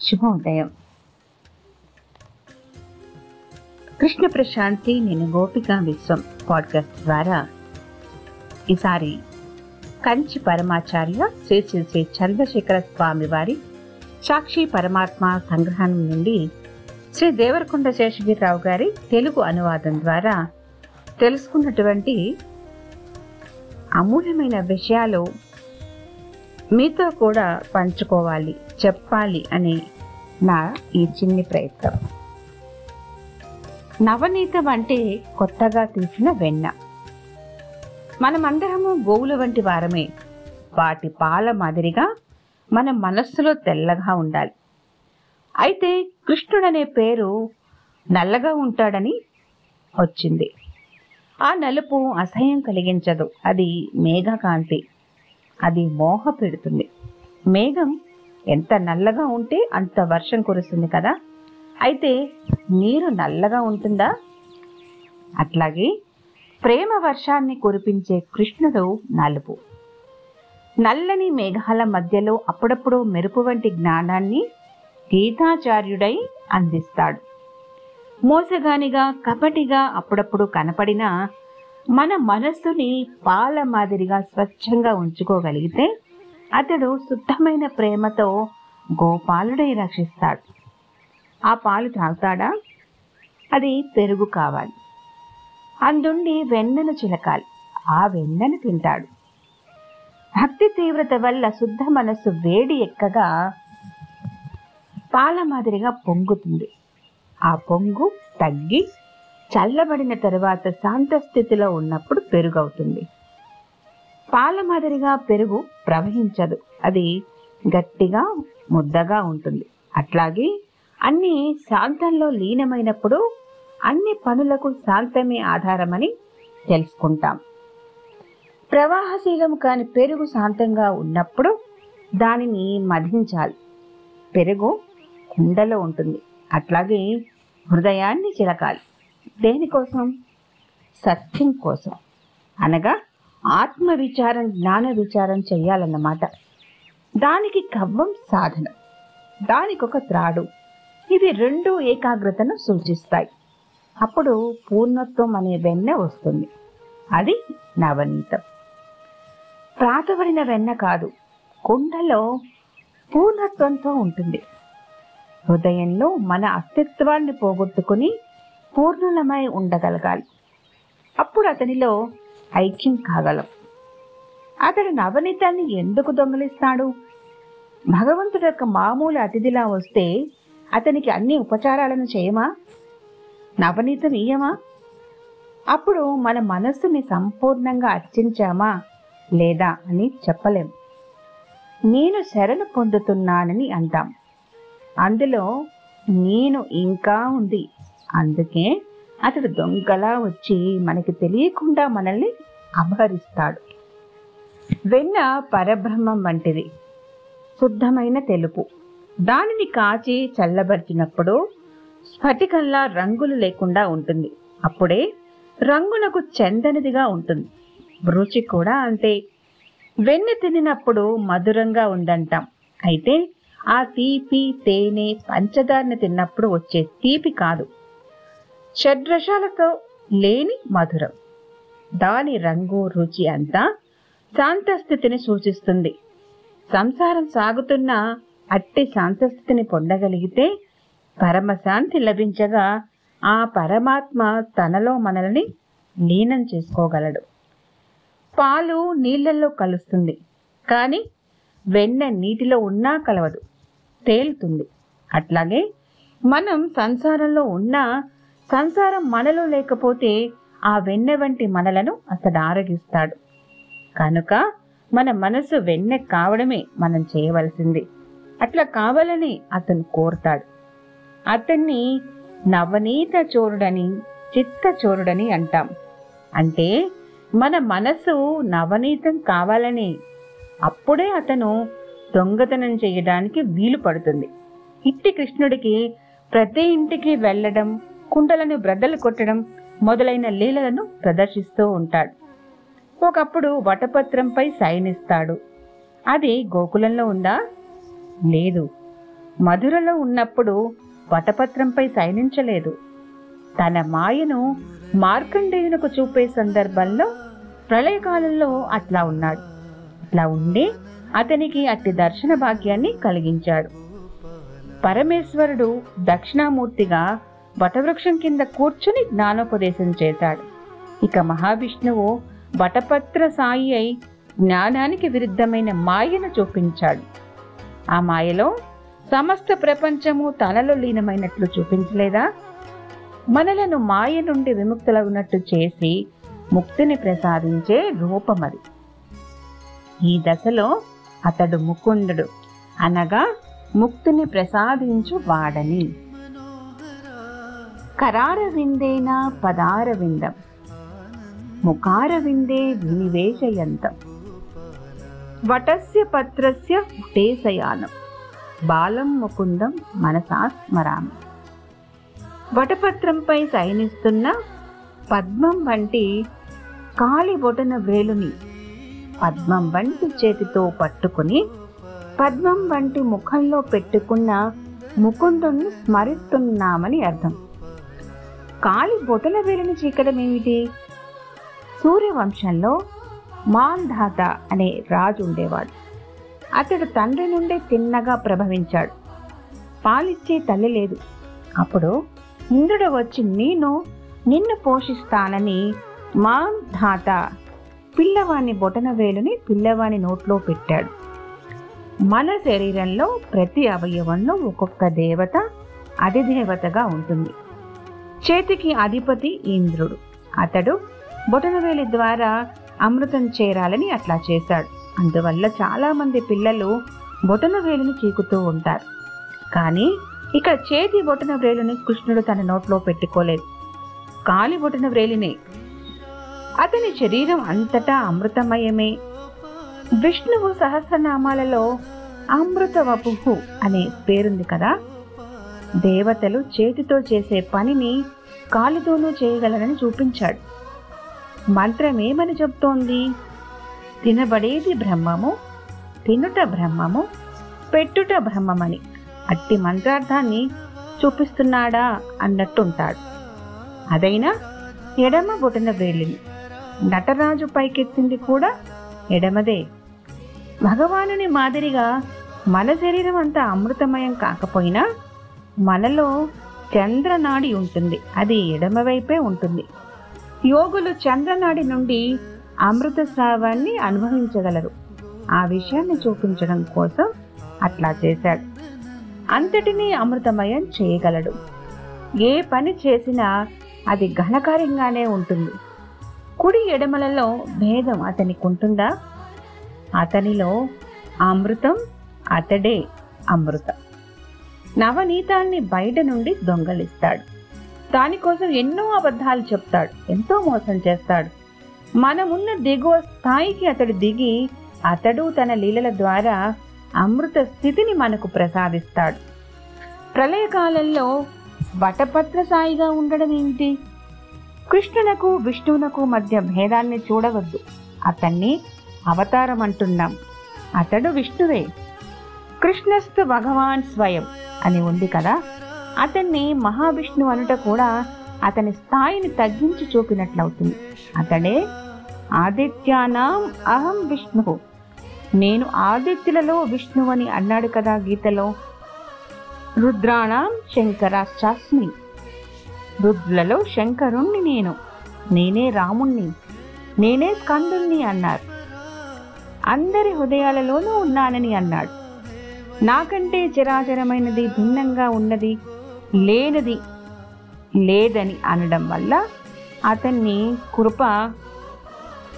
శుభోదయం. కృష్ణ ప్రశాంతి నేను గోపిక విశ్వం పాడ్కాస్ట్ ద్వారా ఈసారి కంచి పరమాచార్య శ్రీ శ్రీ శ్రీ చంద్రశేఖర స్వామి వారి సాక్షి పరమాత్మ సంగ్రహణం నుండి శ్రీ దేవరకొండ శేషగిరిరావు గారి తెలుగు అనువాదం ద్వారా తెలుసుకున్నటువంటి అమూల్యమైన విషయాలు మీతో కూడా పంచుకోవాలి. చెప్పాలి అనే నా ఈ చిన్ని ప్రయత్నం. నవనీతం అంటే కొత్తగా తీసిన వెన్న. మనమందరము గోవుల వంటి వారమే. వాటి పాల మాదిరిగా మన మనస్సులో తెల్లగా ఉండాలి. అయితే కృష్ణుడనే పేరు నల్లగా ఉంటాడని వచ్చింది. ఆ నలుపు అసహ్యం కలిగించదు. అది మేఘకాంతి. అది మోహ పెడుతుంది. మేఘం ఎంత నల్లగా ఉంటే అంత వర్షం కురుస్తుంది కదా. అయితే నీరు నల్లగా ఉంటుందా? అట్లాగే ప్రేమ వర్షాన్ని కురిపించే కృష్ణుడు నలుపు. నల్లని మేఘాల మధ్యలో అప్పుడప్పుడు మెరుపు వంటి జ్ఞానాన్ని గీతాచార్యుడై అందిస్తాడు. మోసగానిగా కపటిగా అప్పుడప్పుడు కనపడినా మన మనస్సుని పాల మాదిరిగా స్వచ్ఛంగా ఉంచుకోగలిగితే అతడు శుద్ధమైన ప్రేమతో గోపాలుడై రక్షిస్తాడు. ఆ పాలు తాగుతాడా? అది పెరుగు కావాలి. అందుండి వెన్నను చిలకాలి. ఆ వెన్నను తింటాడు. భక్తి తీవ్రత వల్ల శుద్ధ మనస్సు వేడి ఎక్కగా పాల మాదిరిగా పొంగుతుంది. ఆ పొంగు తగ్గి చల్లబడిన తరువాత శాంత స్థితిలో ఉన్నప్పుడు పెరుగు అవుతుంది పాల మాదిరిగా పెరుగు ప్రవహించదు. అది గట్టిగా ముద్దగా ఉంటుంది. అట్లాగే అన్ని శాంతంలో లీనమైనప్పుడు అన్ని పనులకు శాంతమే ఆధారమని తెలుసుకుంటాం. ప్రవాహశీలం కాని పెరుగు శాంతంగా ఉన్నప్పుడు దానిని మధించాలి. పెరుగు కుండలో ఉంటుంది. అట్లాగే హృదయాన్ని చిలకాలి. దేనికోసం? సత్యం కోసం. అనగా ఆత్మ విచారం జ్ఞాన విచారం చెయ్యాలన్నమాట. దానికి కవ్వం సాధన. దానికొక త్రాడు. ఇవి రెండు ఏకాగ్రతను సూచిస్తాయి. అప్పుడు పూర్ణత్వం అనే వెన్న వస్తుంది. అది నవనీతం. ప్రాతబడిన వెన్న కాదు కుండలో పూర్ణత్వంతో ఉంటుంది. హృదయంలో మన అస్తిత్వాన్ని పోగొట్టుకుని పూర్ణులమై ఉండగలగాలి. అప్పుడు అతనిలో ఐక్యం కాగలం. అతడు నవనీతాన్ని ఎందుకు దొంగిలిస్తాడు? భగవంతుడు యొక్క మామూలు అతిథిలా వస్తే అతనికి అన్ని ఉపచారాలను చేయమా? నవనీతం ఇయ్యమా? అప్పుడు మన మనస్సుని సంపూర్ణంగా అర్చించామా లేదా అని చెప్పలేం. నేను శరణు పొందుతున్నానని అంటాం. అందులో నేను ఇంకా ఉంది. అందుకే అతడు దొంగలా వచ్చి మనకి తెలియకుండా మనల్ని అపహరిస్తాడు. వెన్న పరబ్రహ్మం వంటిది. శుద్ధమైన తెలుపు. దానిని కాచి చల్లబరిచినప్పుడు స్ఫటికంలా రంగులు లేకుండా ఉంటుంది. అప్పుడే రంగులకు చెందనిదిగా ఉంటుంది. రుచి కూడా అంతే. వెన్న తినినప్పుడు మధురంగా ఉందంటాం. అయితే ఆ తీపి తేనె పంచదారని తిన్నప్పుడు వచ్చే తీపి కాదు. షడ్రసాలతో లేని మధురం. దాని రంగు రుచి అంతా శాంతస్థితిని సూచిస్తుంది. సంసారం సాగుతున్న అట్టి శాంతస్థితిని పొందగలిగితే పరమశాంతి లభించగా ఆ పరమాత్మ తనలో మనల్ని లీనం చేసుకోగలడు. పాలు నీళ్ళల్లో కలుస్తుంది కానీ వెన్న నీటిలో ఉన్నా కలవదు తేలుతుంది. అట్లాగే మనం సంసారంలో ఉన్నా సంసారం మనలో లేకపోతే ఆ వెన్నె వంటి మనలను అతడు ఆరగిస్తాడు. కనుక మన మనసు వెన్నె కావడమే మనం చేయవలసింది. అట్లా కావాలని అతను కోరుతాడు. అతన్ని నవనీత చోరుడని చిత్త చోరుడని అంటాం. అంటే మన మనసు నవనీతం కావాలని అప్పుడే అతను దొంగతనం చేయడానికి వీలు పడుతుంది. ఇట్టి కృష్ణుడికి ప్రతి ఇంటికి వెళ్ళడం కుండలను బ్రద్దలు కొట్టడం మొదలైన లీలలను ప్రదర్శిస్తూ ఉంటాడు. ఒకప్పుడు వటపత్రంపై సైనిస్తాడు అది గోకులంలో ఉందా? లేదు. మధురలో ఉన్నప్పుడు వటపత్రంపై సైనించలేదు తన మాయను మార్కండేయునకు చూపే సందర్భంలో ప్రళయకాలంలో అట్లా ఉన్నాడు. అట్లా ఉండి అతనికి అట్టి దర్శన భాగ్యాన్ని కలిగించాడు. పరమేశ్వరుడు దక్షిణామూర్తిగా వటవృక్షం కింద కూర్చుని జ్ఞానోపదేశం చేశాడు. ఇక మహావిష్ణువు వటపత్ర సాయి అయి జ్ఞానానికి విరుద్ధమైన మాయను చూపించాడు. ఆ మాయలో సమస్త ప్రపంచము తనలో లీనమైనట్లు చూపించలేదా? మనలను మాయ నుండి విముక్తులగునట్టు చేసి ముక్తిని ప్రసాదించే రూపమది ఈ దశలో అతడు ముకుందుడు అనగా ముక్తిని ప్రసాదించు వాడని. కరార పదారవిందం పదార విందం ముఖార విందే వినివేశయంతం వటస్య పత్రస్య ఉటేశయానం బాలం ముకుందం మనసా స్మరామి వటపత్రంపై శయనిస్తున్న పద్మం వంటి కాలి బొటన వేలుని పద్మం వంటి చేతితో పట్టుకుని పద్మం వంటి ముఖంలో పెట్టుకున్న ముకుందుణ్ణి స్మరిస్తున్నామని అర్థం కాలి బొటన వేలుని చీకడం ఏమిటి సూర్యవంశంలో మాంధాత అనే రాజు ఉండేవాడు. అతడు తండ్రి నుండే తిన్నగా ప్రభవించాడు. పాలిచ్చే తల్లి లేదు. అప్పుడు ఇంద్రుడు వచ్చి నేను నిన్ను పోషిస్తానని మాంధాత పిల్లవాని బొటన వేలుని పిల్లవాని నోట్లో పెట్టాడు. మన శరీరంలో ప్రతి అవయవంలో ఒక్కొక్క దేవత అధిదేవతగా ఉంటుంది. చేతికి అధిపతి ఇంద్రుడు. అతడు బొటనవేలి ద్వారా అమృతం చేరాలని అట్లా చేశాడు. అందువల్ల చాలామంది పిల్లలు బొటనవేలిని చీకుతూ ఉంటారు. కానీ ఇక చేతి బొటన వ్రేలుని కృష్ణుడు తన నోట్లో పెట్టుకోలేదు. కాలి బొటన వ్రేలినే అతని శరీరం అంతటా అమృతమయమే. విష్ణువు సహస్రనామాలలో అమృత వపుహు అనే పేరుంది కదా. దేవతలు చేతితో చేసే పనిని కాలితోనూ చేయగలరని చూపించాడు. మంత్రం ఏమని చెప్తోంది? తినబడేది బ్రహ్మము తినుట బ్రహ్మము పెట్టుట బ్రహ్మమని. అట్టి మంత్రార్థాన్ని చూపిస్తున్నాడా అన్నట్టుంటాడు. అదైనా ఎడమ బొటన వేలిని. నటరాజు పైకెత్తింది కూడా ఎడమదే. భగవానుని మాదిరిగా మన శరీరం అంతా అమృతమయం కాకపోయినా మనలో చంద్రనాడి ఉంటుంది. అది ఎడమవైపే ఉంటుంది. యోగులు చంద్రనాడి నుండి అమృత స్రావాన్ని అనుభవించగలరు. ఆ విషయాన్ని చూపించడం కోసం అట్లా చేశాడు. అంతటినీ అమృతమయం చేయగలడు. ఏ పని చేసినా అది ఘనకార్యంగానే ఉంటుంది. కుడి ఎడమలలో భేదం అతనికి ఉంటుందా అతనిలో అమృతం అతడే అమృతం. నవనీతాన్ని బయట నుండి దొంగలిస్తాడు. దానికోసం ఎన్నో అబద్ధాలు చెప్తాడు. ఎంతో మోసం చేస్తాడు. మనమున్న దిగువ స్థాయికి అతడు దిగి అతడు తన లీలల ద్వారా అమృత స్థితిని మనకు ప్రసాదిస్తాడు. ప్రళయకాలంలో వటపత్ర సాయిగా ఉండడం ఏమిటి? కృష్ణునకు విష్ణువునకు మధ్య భేదాన్ని చూడవద్దు. అతన్ని అవతారం అంటున్నాం అతడు విష్ణువే. కృష్ణస్తు భగవాన్ స్వయం. అని ఉంది కదా. అతన్ని మహావిష్ణు అనుట కూడా అతని స్థాయిని తగ్గించి చూపినట్లవుతుంది. అతడే ఆదిత్యానాం అహం విష్ణు. నేను ఆదిత్యులలో విష్ణువని అన్నాడు కదా గీతలో. రుద్రాణం శంకరాచాస్మి రుద్రులలో శంకరుణ్ణి నేను. నేనే రాముణ్ణి. నేనే స్కందుణ్ణి అన్నారు. అందరి హృదయాలలోనూ ఉన్నానని అన్నాడు. నాకంటే చరాచరమైనది భిన్నంగా ఉన్నది లేనిది లేదని అనడం వల్ల అతన్ని కృప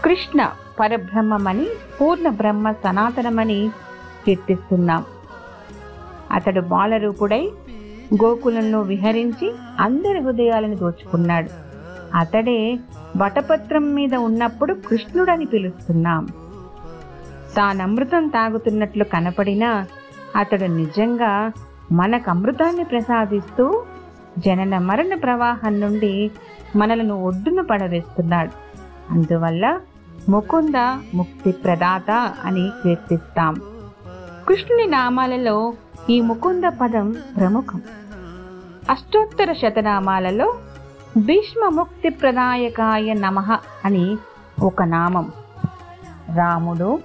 కృష్ణ పరబ్రహ్మమని పూర్ణ బ్రహ్మ సనాతనమని కీర్తిస్తున్నాం. అతడు బాలరూపుడై గోకులంలో విహరించి అందరి హృదయాలను దోచుకున్నాడు. అతడే వటపత్రం మీద ఉన్నప్పుడు కృష్ణుడని పిలుస్తున్నాం. తానమృతం తాగుతున్నట్లు కనపడినా అతడు నిజంగా మనకు అమృతాన్ని ప్రసాదిస్తూ జనన మరణ ప్రవాహం నుండి మనలను ఒడ్డున పడవేస్తున్నాడు. అందువల్ల ముకుంద ముక్తి ప్రదాత అని కీర్తిస్తాం. కృష్ణుని నామాలలో ఈ ముకుంద పదం ప్రముఖం. అష్టోత్తర శతనామాలలో భీష్మ ముక్తి ప్రదాయకాయ నమః అని ఒక నామం. రాముడు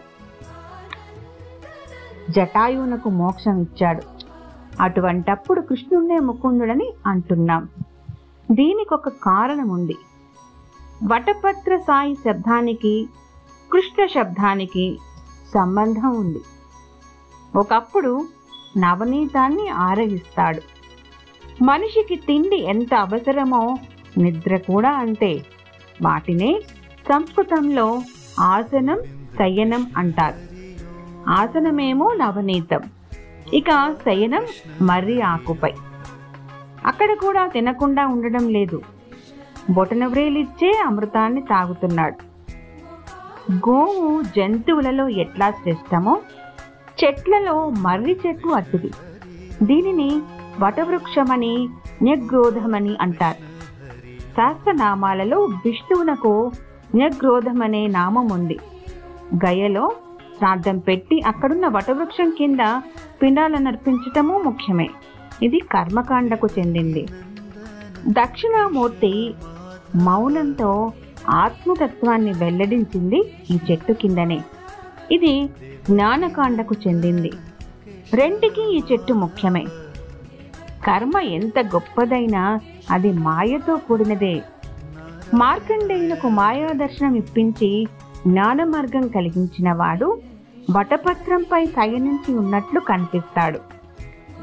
జటాయువునకు మోక్షం ఇచ్చాడు. అటువంటప్పుడు కృష్ణుడే ముకుందుడని అంటున్నాం. దీనికి ఒక కారణం ఉంది వటపత్ర సాయి శబ్దానికి కృష్ణ శబ్దానికి సంబంధం ఉంది. ఒకప్పుడు నవనీతాన్ని ఆరగిస్తాడు. మనిషికి తిండి ఎంత అవసరమో నిద్ర కూడా అంతే. వాటినే సంస్కృతంలో ఆసనం శయనం అంటారు. ఆసనమేమో నవనీతం. ఇక శయనం మర్రి ఆకుపై. అక్కడ కూడా తినకుండా ఉండడం లేదు. బొటనవ్రేలిచ్చే అమృతాన్ని తాగుతున్నాడు. గోవు జంతువులలో ఎట్లా శ్రేష్టమో చెట్లలో మర్రి చెట్టు అట్టిది. దీనిని వటవృక్షమని న్యగ్రోధమని అంటారు. శాస్త్రనామాలలో విష్ణువునకు న్యగ్రోధమనే నామం ఉంది గయలో శ్రాద్ధం పెట్టి అక్కడున్న వటవృక్షం కింద పిండాలను అర్పించటము ముఖ్యమే. ఇది కర్మకాండకు చెందింది. దక్షిణామూర్తి మౌనంతో ఆత్మతత్వాన్ని వెల్లడించింది ఈ చెట్టు కిందనే. ఇది జ్ఞానకాండకు చెందింది. రెంటికి ఈ చెట్టు ముఖ్యమే. కర్మ ఎంత గొప్పదైనా అది మాయతో కూడినదే. మార్కండేయులకు మాయా దర్శనం ఇప్పించి జ్ఞాన మార్గం కలిగించిన వాడు వటపత్రంపై శయనించి ఉన్నట్లు కనిపిస్తాడు.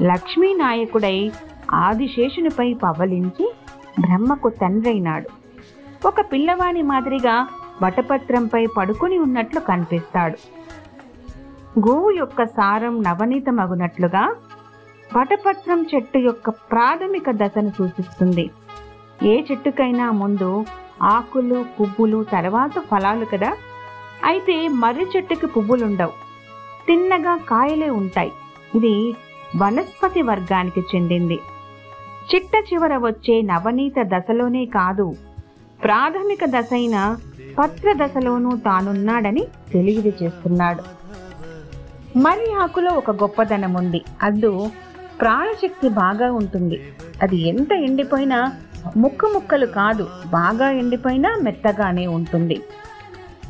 లక్ష్మీ నాయకుడై ఆదిశేషునిపై పవలించి బ్రహ్మకు తండ్రైనాడు. ఒక పిల్లవాని మాదిరిగా వటపత్రంపై పడుకుని ఉన్నట్లు కనిపిస్తాడు. గోవు యొక్క సారం నవనీతమగునట్లుగా వటపత్రం చెట్టు యొక్క ప్రాథమిక దశను సూచిస్తుంది. ఏ చెట్టుకైనా ముందు ఆకులు పువ్వులు తర్వాత ఫలాలు కదా? అయితే మర్రి చెట్టుకి పువ్వులుండవు. తిన్నగా కాయలే ఉంటాయి. ఇది వనస్పతి వర్గానికి చెందింది. చిట్ట చివర వచ్చే నవనీత దశలోనే కాదు ప్రాథమిక దశైన పత్ర దశలోనూ తానున్నాడని తెలియదు చేస్తున్నాడు. మరి ఆకులో ఒక గొప్పదనం ఉంది అద్దు ప్రాణశక్తి బాగా ఉంటుంది. అది ఎంత ఎండిపోయినా ముక్క ముక్కలు కాదు బాగా ఎండిపోయినా మెత్తగానే ఉంటుంది.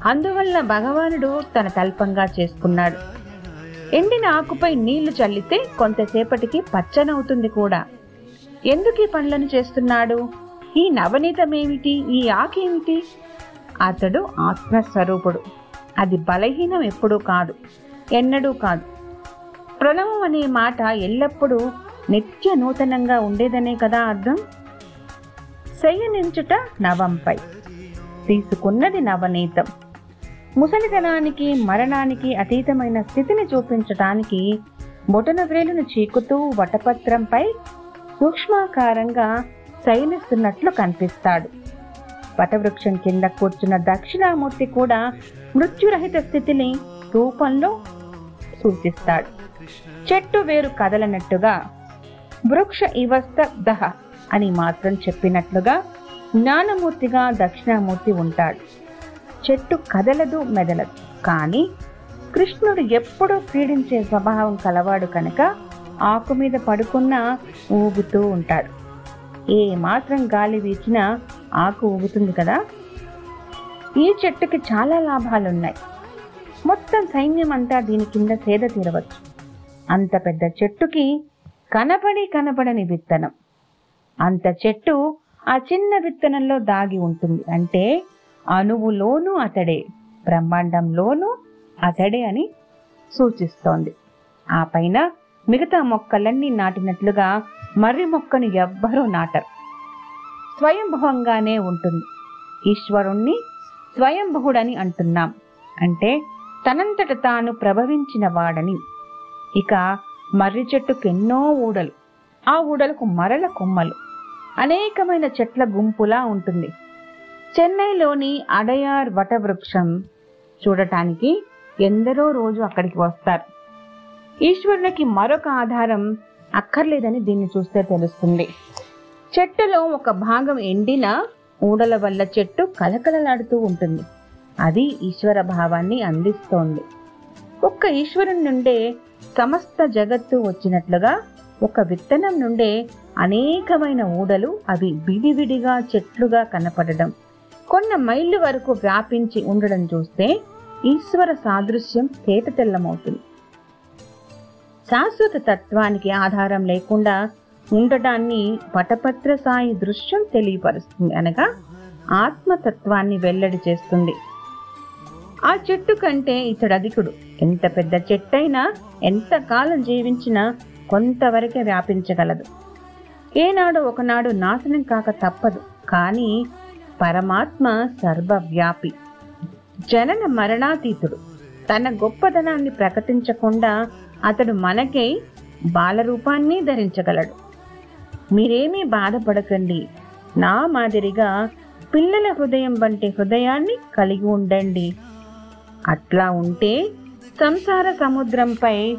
అందువల్ల భగవానుడు తన తల్పంగా చేసుకున్నాడు. ఎండిన ఆకుపై నీళ్ళు చల్లితే కొంతసేపటికి పచ్చనవుతుంది కూడా. ఎందుకు ఈ పనులను చేస్తున్నాడు? ఈ నవనీతమేమిటి? ఈ ఆకేమిటి? అతడు ఆత్మస్వరూపుడు. అది బలహీనం ఎప్పుడూ కాదు ఎన్నడూ కాదు. ప్రణవం అనే మాట ఎల్లప్పుడూ నిత్య నూతనంగా ఉండేదనే కదా అర్థం? శయనించుట నవంపై. తీసుకున్నది నవనీతం. ముసలితనానికి మరణానికి అతీతమైన స్థితిని చూపించటానికి బొటన వ్రేలును చీకుతూ వటపత్రంపై సూక్ష్మాకారంగా శయనిస్తున్నట్లు కనిపిస్తాడు. వటవృక్షం కింద కూర్చున్న దక్షిణామూర్తి కూడా మృత్యురహిత స్థితిని రూపంలో సూచిస్తాడు. చెట్టు వేరు కదలనట్టుగా వృక్ష ఇవస్త దహ అని మాత్రం చెప్పినట్లుగా జ్ఞానమూర్తిగా దక్షిణామూర్తి ఉంటాడు. చెట్టు కదలదు మెదలదు. కానీ కృష్ణుడు ఎప్పుడూ క్రీడించే స్వభావం కలవాడు కనుక ఆకు మీద పడుకున్నా ఊగుతూ ఉంటాడు. ఏ మాత్రం గాలి వీచినా ఆకు ఊగుతుంది కదా? ఈ చెట్టుకి చాలా లాభాలున్నాయి. మొత్తం సైన్యం అంతా దీని కింద సేద తీరవచ్చు. అంత పెద్ద చెట్టుకి కనపడి కనపడని విత్తనం. అంత చెట్టు ఆ చిన్న విత్తనంలో దాగి ఉంటుంది. అంటే అణువులోనూ అతడే బ్రహ్మాండంలోనూ అతడే అని సూచిస్తోంది. ఆ పైన మిగతా మొక్కలన్నీ నాటినట్లుగా మర్రి మొక్కను ఎవ్వరూ నాటరు. స్వయంభవంగానే ఉంటుంది. ఈశ్వరుణ్ణి స్వయంభుడని అంటున్నాం. అంటే తనంతట తాను ప్రభవించిన వాడని. ఇక మర్రి చెట్టుకెన్నో ఊడలు. ఆ ఊడలకు మరల కొమ్మలు. అనేకమైన చెట్ల గుంపులా ఉంటుంది. చెన్నైలోని అడయార్ వటవృక్షం చూడటానికి ఎందరో రోజు అక్కడికి వస్తారు. ఈశ్వరునికి మరొక ఆధారం అక్కర్లేదని దీన్ని చూస్తే తెలుస్తుంది. చెట్టులో ఒక భాగం ఎండిన ఊడల వల్ల చెట్టు కలకలలాడుతూ ఉంటుంది. అది ఈశ్వర భావాన్ని అందిస్తోంది. ఒక్క ఈశ్వరుని నుండే సమస్త జగత్తు వచ్చినట్లుగా ఒక విత్తనం నుండే అనేకమైన ఊడలు అవి విడివిడిగా చెట్లుగా కనపడడం. కొన్న మైళ్ళు వరకు వ్యాపించి ఉండడం చూస్తే ఈశ్వర సాదృశ్యం తేటతెల్లమవుతుంది శాశ్వత తత్వానికి ఆధారం లేకుండా ఉండటాన్ని పటపత్ర సాయి దృశ్యం తెలియపరుస్తుంది అనగా ఆత్మతత్వాన్ని వెల్లడి చేస్తుంది. ఆ చెట్టు కంటే ఇతడు అధికుడు. ఎంత పెద్ద చెట్టైనా ఎంత కాలం జీవించినా కొంతవరకే వ్యాపించగలదు. ఏనాడు ఒకనాడు నాశనం కాక తప్పదు. కానీ పరమాత్మ సర్వవ్యాపి. జనన మరణాతీతుడు. తన గొప్పదనాన్ని ప్రకటించకుండా అతడు మనకై బాలరూపాన్ని ధరించగలడు. మీరేమీ బాధపడకండి. నా మాదిరిగా పిల్లల హృదయం వంటి హృదయాన్ని కలిగి ఉండండి. అట్లా ఉంటే సంసార సముద్రంపై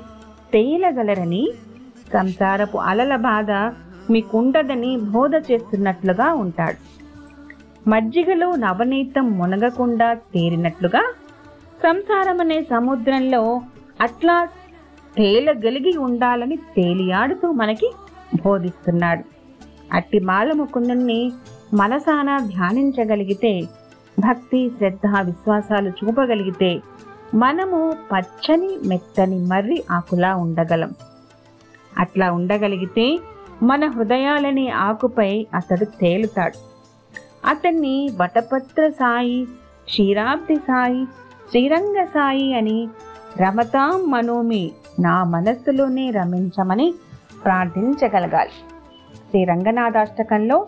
తేలగలరని సంసారపు అలల బాధ మీకుండదని బోధ చేస్తున్నట్లుగా ఉంటాడు. మజ్జిగలో నవనీతం మునగకుండా తేరినట్లుగా సంసారమనే సముద్రంలో అట్లా తేలగలిగి ఉండాలని తేలియాడుతూ మనకి బోధిస్తున్నాడు. అట్టి బాలముకుందుని మనసాన ధ్యానించగలిగితే భక్తి శ్రద్ధ విశ్వాసాలు చూపగలిగితే మనము పచ్చని మెత్తని మర్రి ఆకులా ఉండగలం. అట్లా ఉండగలిగితే మన హృదయాలనే ఆకుపై అతడు తేలుతాడు. అతన్ని వటపత్ర సాయి క్షీరాబ్ది సాయి శ్రీరంగ సాయి అని రమతాం మనోమి నా మనస్సులోనే రమించమని ప్రార్థించగలగాలి. శ్రీ రంగనాథాష్టకంలో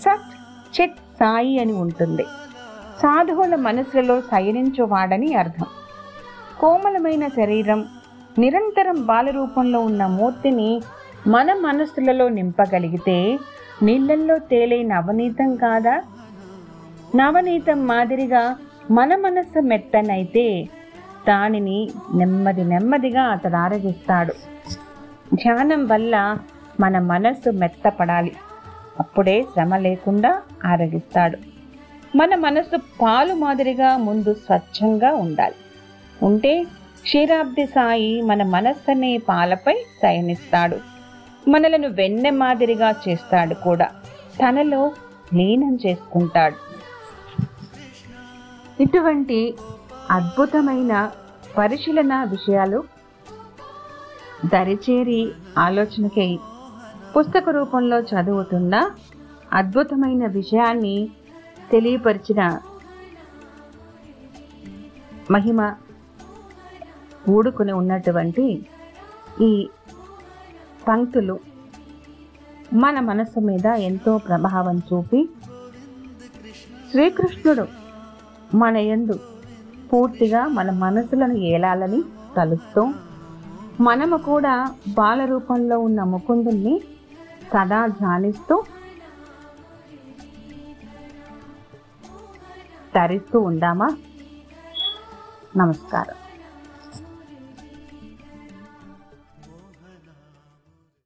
సత్ చిత్ సాయి అని ఉంటుంది. సాధువుల మనసులలో శయనించువాడని అర్థం. కోమలమైన శరీరం నిరంతరం బాలరూపంలో ఉన్న మూర్తిని మన మనస్సులలో నింపగలిగితే నీళ్ళల్లో తేలే నవనీతం కాదా? నవనీతం మాదిరిగా మన మనస్సు మెత్తనైతే దానిని నెమ్మది నెమ్మదిగా అతడు ఆరగిస్తాడు. ధ్యానం వల్ల మన మనస్సు మెత్తపడాలి. అప్పుడే శ్రమ లేకుండా ఆరగిస్తాడు. మన మనస్సు పాలు మాదిరిగా ముందు స్వచ్ఛంగా ఉండాలి. ఉంటే క్షీరాబ్ది సాయి మన మనస్సునే పాలపై శయనిస్తాడు. మనలను వెన్నె మాదిరిగా చేస్తాడు కూడా. తనలో లీనం చేసుకుంటాడు. ఇటువంటి అద్భుతమైన పరిశీలన విషయాలు దరిచేరి ఆలోచనకై పుస్తక రూపంలో చదువుతున్న అద్భుతమైన విషయాన్ని తెలియపరిచిన మహిమ ఊడుకుని ఉన్నటువంటి ఈ పంక్తులు మన మనసు మీద ఎంతో ప్రభావం చూపి శ్రీకృష్ణుడు మన యందు పూర్తిగా మన మనసులను ఏలాలని తలుస్తూ మనము కూడా బాల రూపంలో ఉన్న ముకుందుల్ని సదా ధ్యానిస్తూ తరిస్తూ ఉందామా? నమస్కారం.